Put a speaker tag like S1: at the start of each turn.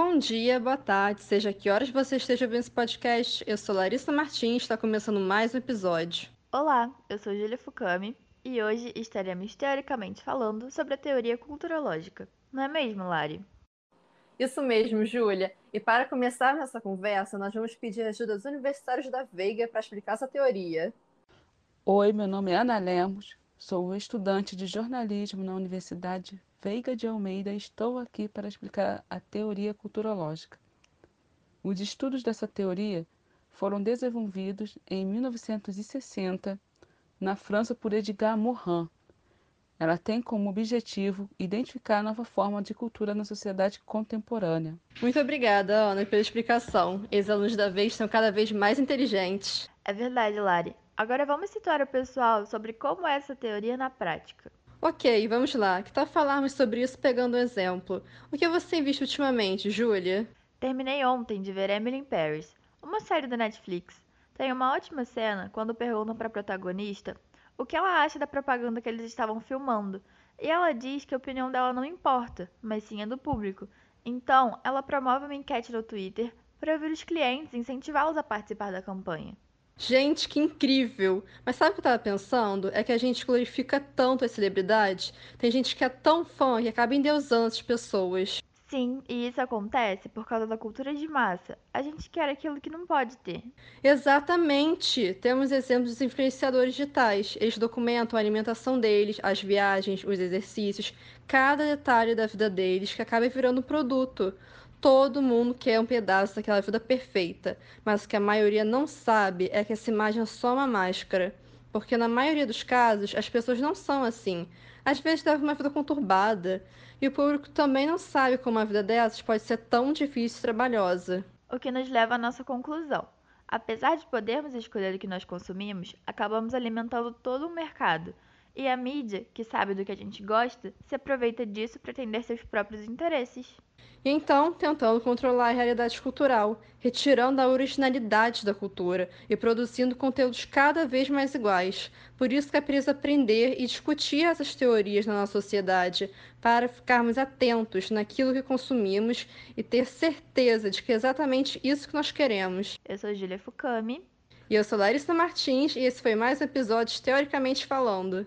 S1: Bom dia, boa tarde, seja que horas você esteja ouvindo esse podcast. Eu sou Larissa Martins, está começando mais um episódio.
S2: Olá, eu sou Julia Fukami e hoje estaremos teoricamente falando sobre a teoria culturológica. Não é mesmo, Lari?
S1: Isso mesmo, Júlia. E para começar nossa conversa, nós vamos pedir ajuda dos universitários da Veiga para explicar essa teoria.
S3: Oi, meu nome é Ana Lemos, sou estudante de jornalismo na Universidade Veiga de Almeida e estou aqui para explicar a teoria culturológica. Os estudos dessa teoria foram desenvolvidos em 1960 na França por Edgar Morin. Ela tem como objetivo identificar a nova forma de cultura na sociedade contemporânea.
S1: Muito obrigada, Ana, pela explicação. Os alunos da vez estão cada vez mais inteligentes.
S2: É verdade, Lari. Agora vamos situar o pessoal sobre como é essa teoria na prática.
S1: Ok, vamos lá. Que tal falarmos sobre isso pegando um exemplo? O que você tem visto ultimamente, Júlia?
S2: Terminei ontem de ver Emily in Paris, uma série da Netflix. Tem uma ótima cena quando perguntam para a protagonista o que ela acha da propaganda que eles estavam filmando. E ela diz que a opinião dela não importa, mas sim a do público. Então, ela promove uma enquete no Twitter para ouvir os clientes e incentivá-los a participar da campanha.
S1: Gente, que incrível! Mas sabe o que eu tava pensando? É que a gente glorifica tanto as celebridades. Tem gente que é tão fã que acaba endeusando essas pessoas.
S2: Sim, e isso acontece por causa da cultura de massa. A gente quer aquilo que não pode ter.
S1: Exatamente! Temos exemplos dos influenciadores digitais. Eles documentam a alimentação deles, as viagens, os exercícios, cada detalhe da vida deles que acaba virando um produto. Todo mundo quer um pedaço daquela vida perfeita, mas o que a maioria não sabe é que essa imagem é só uma máscara. Porque na maioria dos casos, as pessoas não são assim. Às vezes levam uma vida conturbada. E o público também não sabe como a vida dessas pode ser tão difícil e trabalhosa.
S2: O que nos leva à nossa conclusão. Apesar de podermos escolher o que nós consumimos, acabamos alimentando todo um mercado. E a mídia, que sabe do que a gente gosta, se aproveita disso para atender seus próprios interesses.
S1: E então, tentando controlar a realidade cultural, retirando a originalidade da cultura e produzindo conteúdos cada vez mais iguais. Por isso que é preciso aprender e discutir essas teorias na nossa sociedade, para ficarmos atentos naquilo que consumimos e ter certeza de que é exatamente isso que nós queremos.
S2: Eu sou Julia Fukami.
S1: E eu sou Larissa Martins, e esse foi mais um episódio Teoricamente Falando.